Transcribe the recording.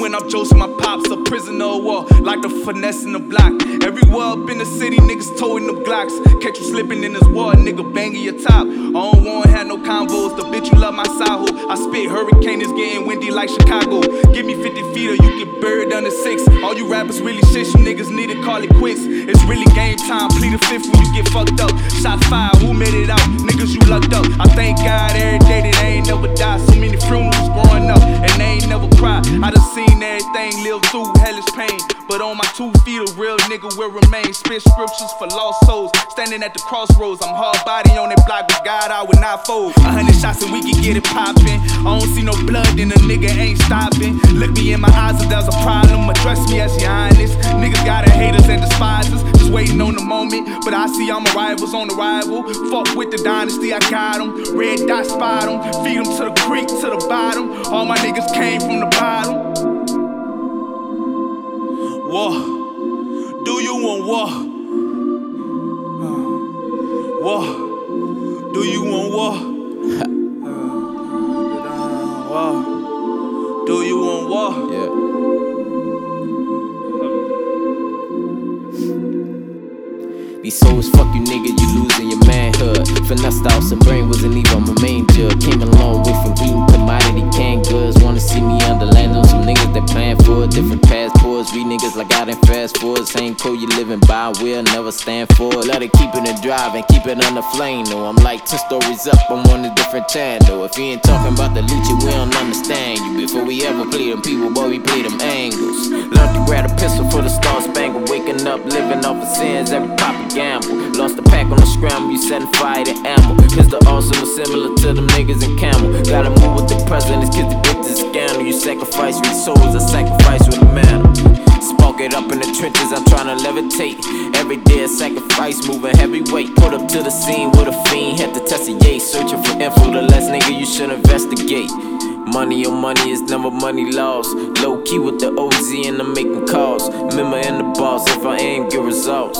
when I'm Joseph, my pops a prisoner of war, like the finesse in the block. Everywhere up in the city, niggas towing them Glocks. Catch you slipping in this war, nigga banging your top. I don't wanna have no convos, the bitch you love my side. I spit hurricane is getting windy like Chicago. Give me 50 feet or you get buried under six. All you rappers really shit, you niggas need to call it quits. It's really game time, plead the fifth when you get fucked up. Shot fire, who made it out? Niggas, you lucked up. I thank God every day that I ain't never died. So many funerals growing up, and they ain't never cried. I done seen everything, live through hellish pain. But on my two feet, a real nigga will remain. Spit scriptures for lost souls. Standing at the crossroads, I'm hard body on that block with God, I would not fold. A hundred shots and we can get it poppin'. I don't see no blood, then the nigga ain't stopping. Look me in my eyes if there's a problem, address me as your honest. Niggas got haters and despisers, just waiting on the moment. But I see all my rivals on the rival. Fuck with the dynasty, I got them. Red dot spot them, feed them to the creek, to the bottom. All my niggas came from the War. Do you want war? Do you want war? Yeah. These souls, fuck you nigga, you losing your manhood. Finessed out some brain wasn't even my main jug. Came a long way from eating commodity canned goods. In forwards. Ain't cool, you living by, we'll never stand for it. Let it keep it and drive and keep it on the flame. No, I'm like 10 stories up, I'm on a different channel. If you ain't talking about the loot, we don't understand you. Before we ever play them people, boy, we play them angles. Learned to grab a pistol for the star spangle. Waking up, living off of sins, every pop gamble. Lost the pack on the scramble, you setting fire to ammo. The awesome, similar to them niggas in camel. Gotta move with the president, kids to get this scandal. You sacrifice with the souls, I sacrifice with a manner. Spark it up in trenches, I'm trying to levitate. Every day a sacrifice, moving heavyweight. Put up to the scene with a fiend, had to test a yay. Searching for info, the less nigga you should investigate. Money on money is never money lost. Low key with the OZ and I'm making calls. Remember in the boss if I ain't get results.